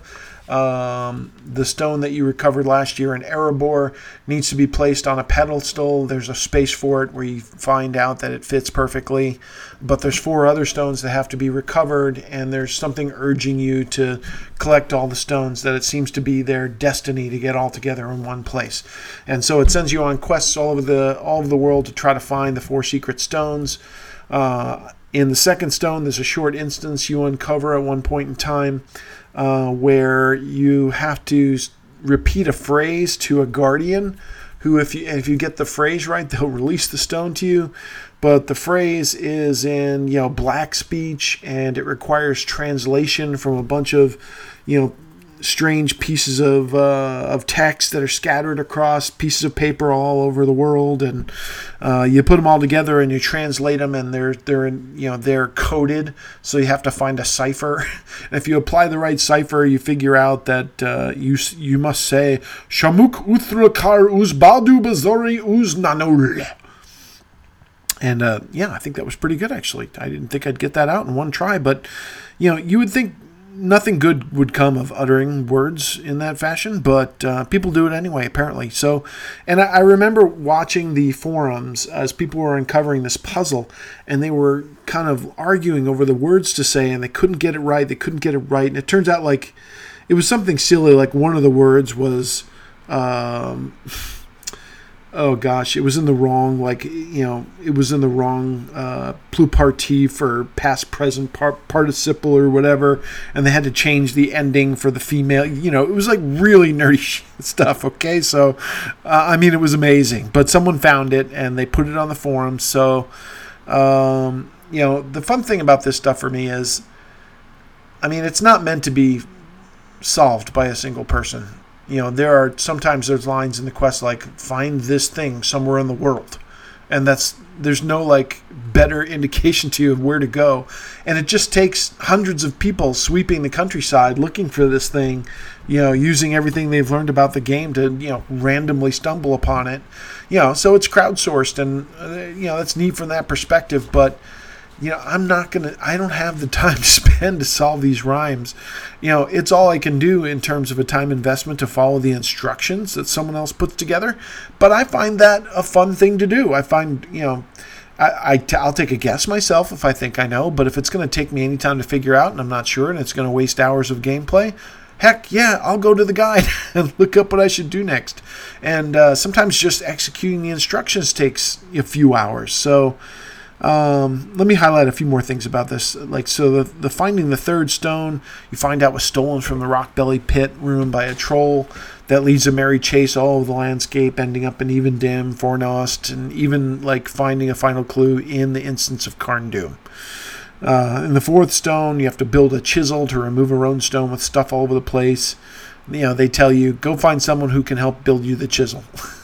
Speaker 1: Um, the stone that you recovered last year in Erebor needs to be placed on a pedestal. There's a space for it where you find out that it fits perfectly. But there's four other stones that have to be recovered, and there's something urging you to collect all the stones that it seems to be their destiny to get all together in one place. And so it sends you on quests all over the all over the world to try to find the four secret stones. Uh, in the second stone, there's a short instance you uncover at one point in time uh, where you have to repeat a phrase to a guardian who if you if you get the phrase right they'll release the stone to you. But the phrase is in you know black speech and it requires translation from a bunch of you know strange pieces of uh, of text that are scattered across pieces of paper all over the world, and uh, you put them all together and you translate them, and they're they're you know they're coded, so you have to find a cipher. and if you apply the right cipher, you figure out that uh, you you must say Shamuk Uthrakar Uz Baldu Bazori Uz Nanul. And uh, yeah, I think that was pretty good actually. I didn't think I'd get that out in one try, but you know, you would think nothing good would come of uttering words in that fashion, but uh, people do it anyway, apparently. So, and I, I, remember watching the forums as people were uncovering this puzzle, and they were kind of arguing over the words to say, and they couldn't get it right. They couldn't get it right, and it turns out like it was something silly. Like one of the words was. Um, oh gosh, it was in the wrong, like, you know, it was in the wrong uh, pluperfect for past, present, part, participle or whatever. And they had to change the ending for the female. You know, it was like really nerdy stuff, okay? So, uh, I mean, it was amazing. But someone found it and they put it on the forum. So, um, you know, the fun thing about this stuff for me is, I mean, it's not meant to be solved by a single person you know there are sometimes there's lines in the quest like find this thing somewhere in the world. And that's there's no like better indication to you of where to go. And it just takes hundreds of people sweeping the countryside looking for this thing you know using everything they've learned about the game to you know randomly stumble upon it. You know so it's crowdsourced and uh, you know that's neat from that perspective but you know, I'm not going to, I don't have the time to spend to solve these rhymes. You know, it's all I can do in terms of a time investment to follow the instructions that someone else puts together. But I find that a fun thing to do. I find, you know, I, I, will take a guess myself if I think I know, but if it's going to take me any time to figure out and I'm not sure and it's going to waste hours of gameplay, heck yeah, I'll go to the guide and look up what I should do next. And uh, sometimes just executing the instructions takes a few hours. So um, let me highlight a few more things about this. Like, so the, the finding the third stone, you find out was stolen from the rock belly pit room by a troll that leads a merry chase all over the landscape, ending up in Evendim, Fornost, and even like finding a final clue in the instance of Carn Uh, in the fourth stone, you have to build a chisel to remove a rune stone with stuff all over the place. You know, they tell you go find someone who can help build you the chisel.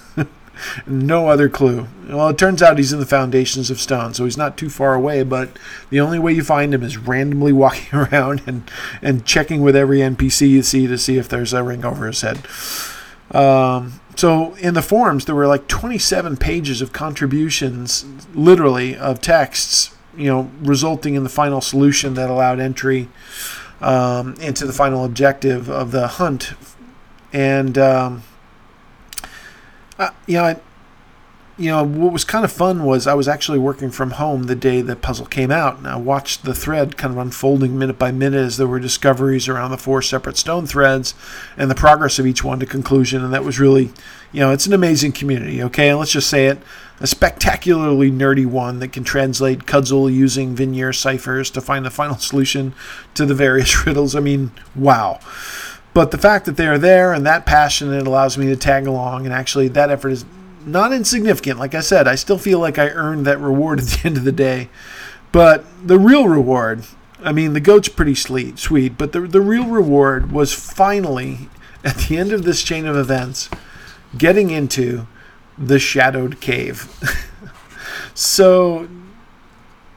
Speaker 1: no other clue. Well, it turns out he's in the foundations of stone, so he's not too far away, but the only way you find him is randomly walking around and, and checking with every NPC you see to see if there's a ring over his head. Um, so in the forums, there were like 27 pages of contributions, literally, of texts, you know, resulting in the final solution that allowed entry um, into the final objective of the hunt. And. Um, uh, you know, I, you know, what was kind of fun was I was actually working from home the day the puzzle came out, and I watched the thread kind of unfolding minute by minute as there were discoveries around the four separate stone threads and the progress of each one to conclusion. And that was really, you know, it's an amazing community, okay? And let's just say it a spectacularly nerdy one that can translate Khuzdul using Vigenère ciphers to find the final solution to the various riddles. I mean, wow. But the fact that they are there and that passionate allows me to tag along, and actually that effort is not insignificant. Like I said, I still feel like I earned that reward at the end of the day. But the real reward, I mean, the goat's pretty sweet, sweet, but the, the real reward was finally, at the end of this chain of events, getting into the Shadowed Cave. so,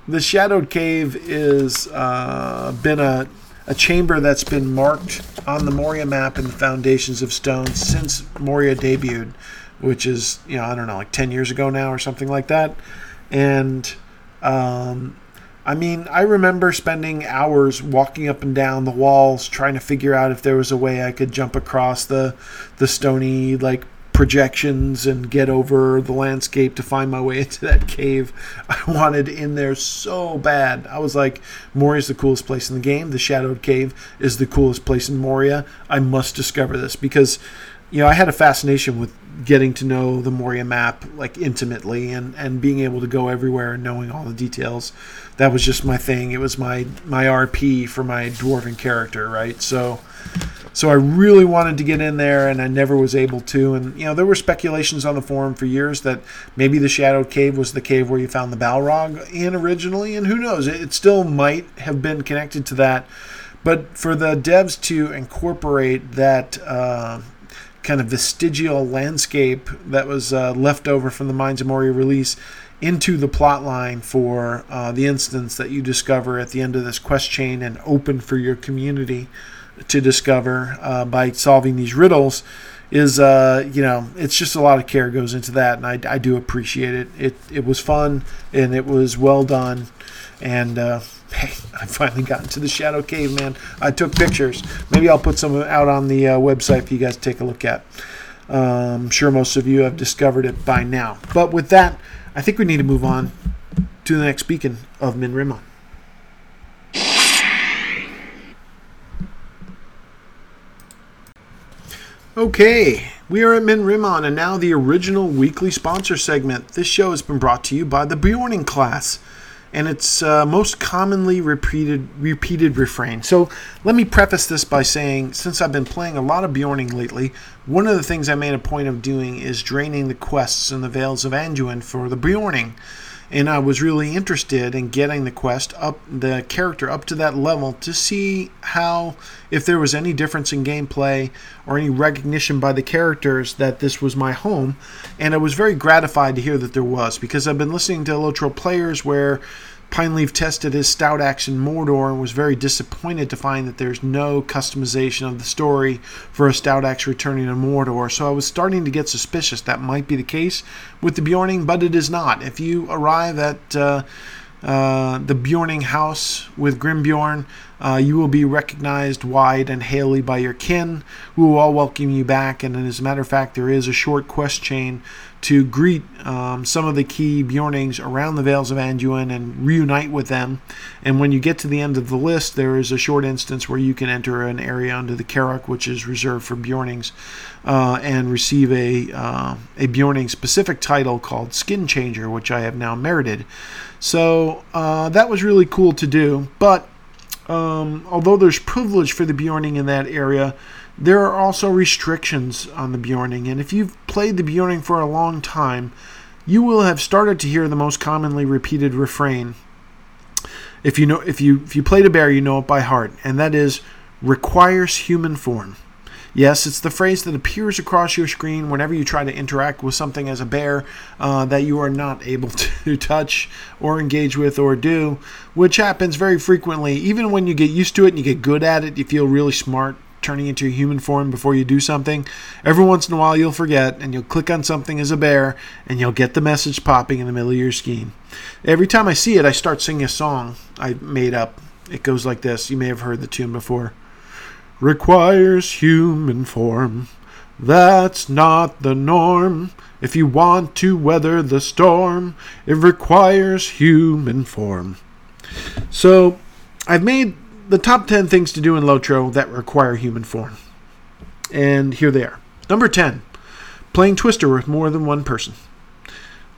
Speaker 1: the Shadowed Cave is uh, been a a chamber that's been marked on the Moria map in the foundations of stone since Moria debuted, which is, you know, I don't know, like 10 years ago now or something like that. And, um, I mean, I remember spending hours walking up and down the walls trying to figure out if there was a way I could jump across the the stony like projections and get over the landscape to find my way into that cave. I wanted in there so bad. I was like, Moria's the coolest place in the game. The Shadowed Cave is the coolest place in Moria. I must discover this because, you know, I had a fascination with getting to know the Moria map like intimately and, and being able to go everywhere and knowing all the details. That was just my thing. It was my my RP for my dwarven character, right? So so I really wanted to get in there, and I never was able to. And you know, there were speculations on the forum for years that maybe the Shadowed Cave was the cave where you found the Balrog in originally, and who knows? It still might have been connected to that. But for the devs to incorporate that uh, kind of vestigial landscape that was uh, left over from the Mines of Moria release into the plot line for uh, the instance that you discover at the end of this quest chain and open for your community to discover uh, by solving these riddles is uh, you know it's just a lot of care goes into that and I, I do appreciate it. It it was fun and it was well done and uh, hey I finally got into the shadow cave man. I took pictures. Maybe I'll put some out on the uh, website for you guys to take a look at. Um, I'm sure most of you have discovered it by now. But with that I think we need to move on to the next beacon of Min-Rimmon Okay, we are at Min-Rimmon, and now the original weekly sponsor segment. This show has been brought to you by the Beorning class and its uh, most commonly repeated repeated refrain. So let me preface this by saying, since I've been playing a lot of Beorning lately, one of the things I made a point of doing is draining the quests in the Vales of Anduin for the Beorning and I was really interested in getting the quest up, the character up to that level to see how, if there was any difference in gameplay or any recognition by the characters that this was my home. And I was very gratified to hear that there was because I've been listening to Lotro players where Pineleaf tested his Stout Axe in Mordor and was very disappointed to find that there's no customization of the story for a Stout Axe returning to Mordor. So I was starting to get suspicious that might be the case with the Beorning, but it is not. If you arrive at uh, uh, the Beorning house with Grimbeorn, Uh, you will be recognized wide and haily by your kin, who will all welcome you back. And as a matter of fact, there is a short quest chain to greet um, some of the key Beornings around the Vales of Anduin and reunite with them. And when you get to the end of the list, there is a short instance where you can enter an area under the Carrock, which is reserved for Beornings, uh, and receive a uh, a Beorning specific title called Skin Changer, which I have now merited. So uh, that was really cool to do. But um, although there's privilege for the Beorning in that area, there are also restrictions on the Beorning, and if you've played the Beorning for a long time, you will have started to hear the most commonly repeated refrain. If you know if you if you played a bear, you know it by heart, and that is requires human form. Yes, it's the phrase that appears across your screen whenever you try to interact with something as a bear uh, that you are not able to touch or engage with or do, which happens very frequently. Even when you get used to it and you get good at it, you feel really smart turning into a human form before you do something. Every once in a while, you'll forget and you'll click on something as a bear and you'll get the message popping in the middle of your scheme. Every time I see it, I start singing a song I made up. It goes like this. You may have heard the tune before. Requires human form. That's not the norm. If you want to weather the storm, it requires human form. So, I've made the top 10 things to do in Lotro that require human form. And here they are. Number 10, playing Twister with more than one person.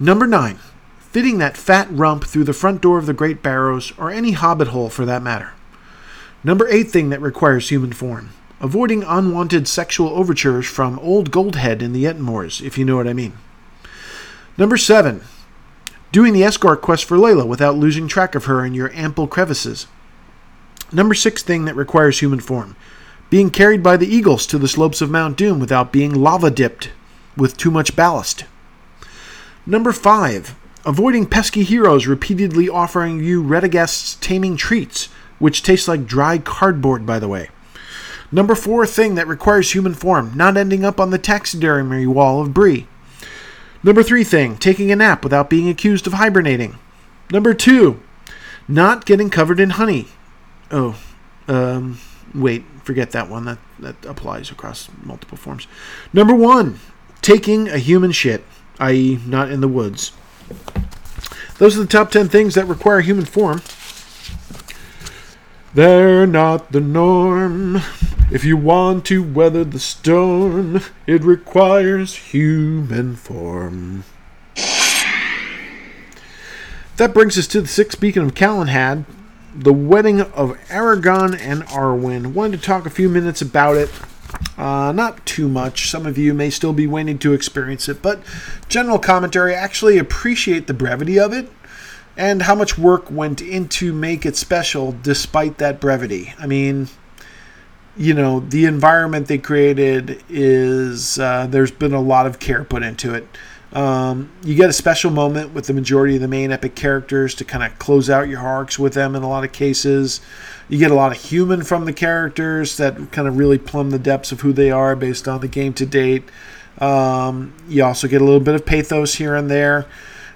Speaker 1: Number 9, fitting that fat rump through the front door of the Great Barrows or any hobbit hole for that matter. Number 8 thing that requires human form. Avoiding unwanted sexual overtures from Old Goldhead in the Ettenmoors, if you know what I mean. Number 7. Doing the escort quest for Layla without losing track of her in your ample crevices. Number six thing that requires human form being carried by the eagles to the slopes of Mount Doom without being lava dipped with too much ballast. Number five, avoiding pesky heroes repeatedly offering you Radagast's taming treats, which taste like dry cardboard, by the way. Number four thing that requires human form, not ending up on the taxidermy wall of Bree. Number three thing, taking a nap without being accused of hibernating. Number two, not getting covered in honey, Oh, um, wait, forget that one. That that applies across multiple forms. Number one, taking a human shit, i.e., not in the woods. Those are the top ten things that require human form. They're not the norm. If you want to weather the storm, it requires human form. That brings us to the sixth beacon of Calenhad, the wedding of Aragorn and Arwen. Wanted to talk a few minutes about it. Uh, not too much. Some of you may still be waiting to experience it, but general commentary. Actually appreciate the brevity of it and how much work went into make it special despite that brevity. I mean, you know, the environment they created is uh, there's been a lot of care put into it. Um, you get a special moment with the majority of the main epic characters to kind of close out your arcs with them in a lot of cases. You get a lot of human from the characters that kind of really plumb the depths of who they are based on the game to date. Um, you also get a little bit of pathos here and there.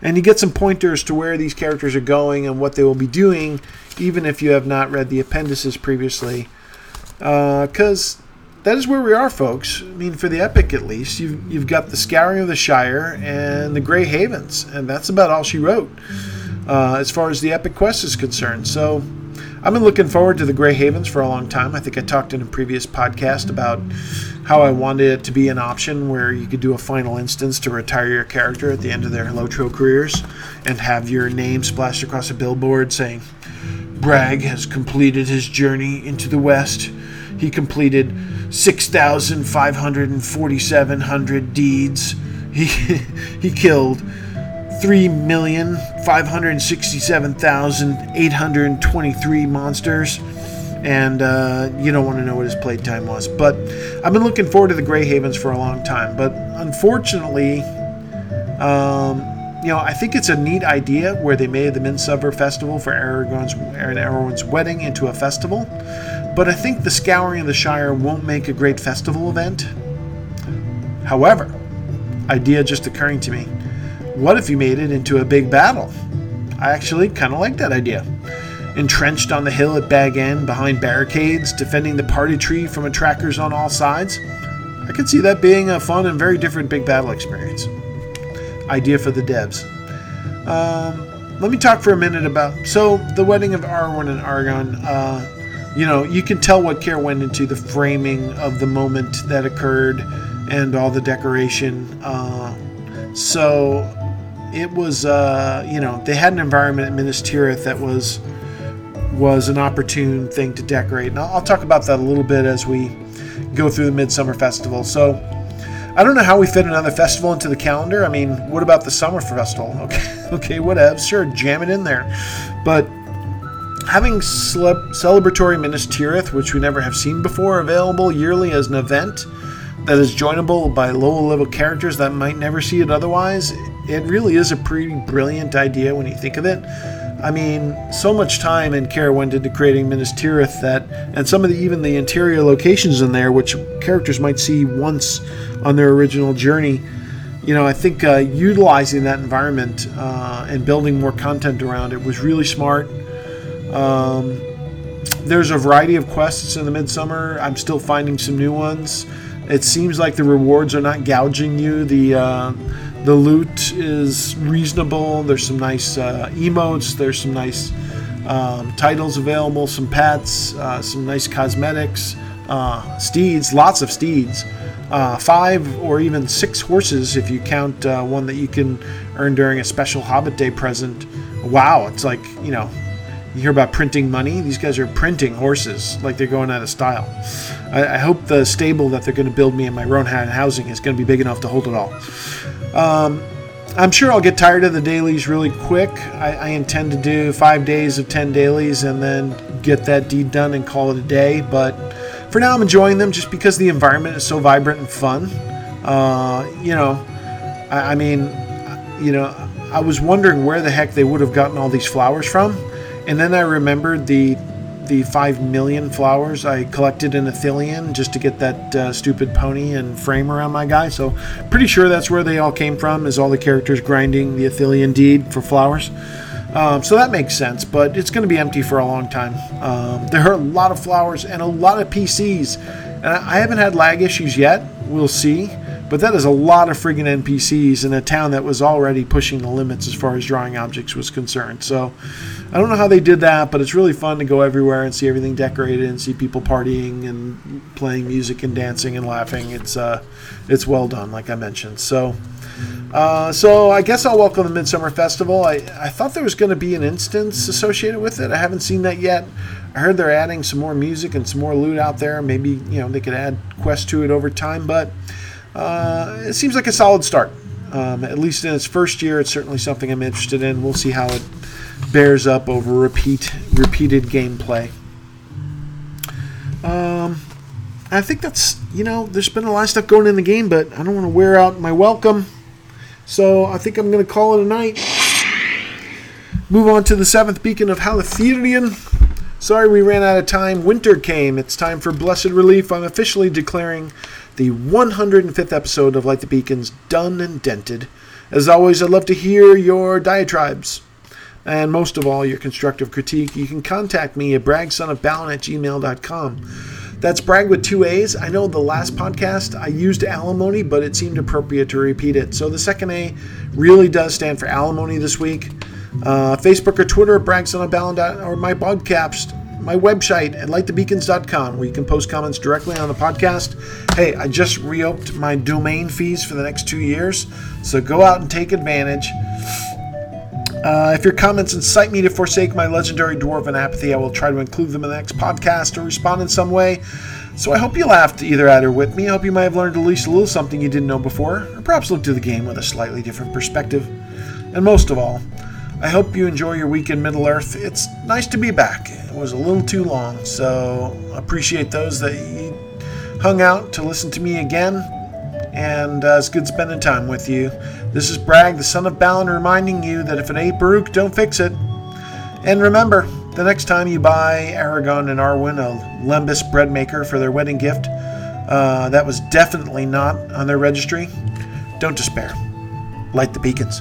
Speaker 1: And you get some pointers to where these characters are going and what they will be doing, even if you have not read the appendices previously. Because uh, that is where we are, folks. I mean, for the epic at least, you've you've got the Scouring of the Shire and the Grey Havens, and that's about all she wrote uh, as far as the epic quest is concerned. So, I've been looking forward to the Grey Havens for a long time. I think I talked in a previous podcast about how I wanted it to be an option where you could do a final instance to retire your character at the end of their Lotro careers and have your name splashed across a billboard saying, Bragg has completed his journey into the West. He completed 6,547 deeds. He, he killed 3,567,823 monsters. And uh, you don't want to know what his playtime was. But I've been looking forward to the Grey Havens for a long time. But unfortunately, um, you know, I think it's a neat idea where they made the Midsummer Festival for Aragorn's and Arwen's wedding into a festival. But I think the Scouring of the Shire won't make a great festival event. However, idea just occurring to me. What if you made it into a big battle? I actually kind of like that idea. entrenched on the hill at Bag End behind barricades, defending the party tree from attackers on all sides. I could see that being a fun and very different big battle experience. Idea for the devs. Um, let me talk for a minute about so the wedding of Arwen and Aragorn. Uh, you know, you can tell what care went into the framing of the moment that occurred and all the decoration. Uh, so it was, uh, you know, they had an environment at Minas Tirith that was was an opportune thing to decorate, and I'll, I'll talk about that a little bit as we go through the Midsummer Festival. So. I don't know how we fit another festival into the calendar. I mean, what about the summer festival? Okay, okay, whatever. Sure, jam it in there. But having cele- celebratory Minas Tirith, which we never have seen before, available yearly as an event that is joinable by lower level characters that might never see it otherwise, it really is a pretty brilliant idea when you think of it. I mean, so much time and care went into creating Minas Tirith that, and some of the even the interior locations in there, which characters might see once on their original journey. You know, I think uh, utilizing that environment uh, and building more content around it was really smart. Um, there's a variety of quests in the midsummer. I'm still finding some new ones. It seems like the rewards are not gouging you. The uh, the loot is reasonable. There's some nice uh, emotes. There's some nice um, titles available. Some pets. Uh, some nice cosmetics. Uh, steeds. Lots of steeds. Uh, five or even six horses if you count uh, one that you can earn during a special Hobbit Day present. Wow, it's like you know you hear about printing money. These guys are printing horses like they're going out of style. I, I hope the stable that they're going to build me in my Rohan housing is going to be big enough to hold it all. Um, I'm sure I'll get tired of the dailies really quick. I, I, intend to do five days of 10 dailies and then get that deed done and call it a day. But for now, I'm enjoying them just because the environment is so vibrant and fun. Uh, you know, I, I mean, you know, I was wondering where the heck they would have gotten all these flowers from. And then I remembered the the five million flowers I collected in Ithilien just to get that uh, stupid pony and frame around my guy. So pretty sure that's where they all came from. Is all the characters grinding the Ithilien deed for flowers. Um, so that makes sense, but it's going to be empty for a long time. Um, there are a lot of flowers and a lot of PCs, and I haven't had lag issues yet. We'll see. But that is a lot of friggin' NPCs in a town that was already pushing the limits as far as drawing objects was concerned. So I don't know how they did that, but it's really fun to go everywhere and see everything decorated and see people partying and playing music and dancing and laughing. It's uh, it's well done, like I mentioned. So. Uh, so I guess I'll welcome the Midsummer Festival. I, I thought there was going to be an instance associated with it. I haven't seen that yet. I heard they're adding some more music and some more loot out there. Maybe you know they could add quests to it over time, but uh, it seems like a solid start. Um, at least in its first year, it's certainly something I'm interested in. We'll see how it bears up over repeat repeated gameplay. Um, I think that's you know there's been a lot of stuff going in the game, but I don't want to wear out my welcome, so I think I'm going to call it a night. Move on to the seventh beacon of Halifirien. Sorry we ran out of time. Winter came. It's time for blessed relief. I'm officially declaring the 105th episode of Light the Beacons done and dented. As always, I'd love to hear your diatribes. And most of all, your constructive critique. You can contact me at bragsonofbalin at gmail.com. That's brag with two A's. I know the last podcast I used alimony, but it seemed appropriate to repeat it. So the second A really does stand for alimony this week. Uh, Facebook or Twitter, bragsonofbalin, or my podcast, my website at lightthebeacons.com where you can post comments directly on the podcast. Hey, I just reoped my domain fees for the next two years, so go out and take advantage. Uh, if your comments incite me to forsake my legendary dwarven apathy, I will try to include them in the next podcast or respond in some way. So I hope you laughed either at or with me. I hope you might have learned at least a little something you didn't know before, or perhaps looked at the game with a slightly different perspective. And most of all, I hope you enjoy your week in Middle Earth. It's nice to be back. It was a little too long, so appreciate those that you hung out to listen to me again. And uh, it's good spending time with you. This is Bragg, the son of Balin, reminding you that if it ain't Baruk, don't fix it. And remember, the next time you buy Aragorn and Arwen a Lembas bread maker for their wedding gift, uh, that was definitely not on their registry, don't despair. Light the beacons.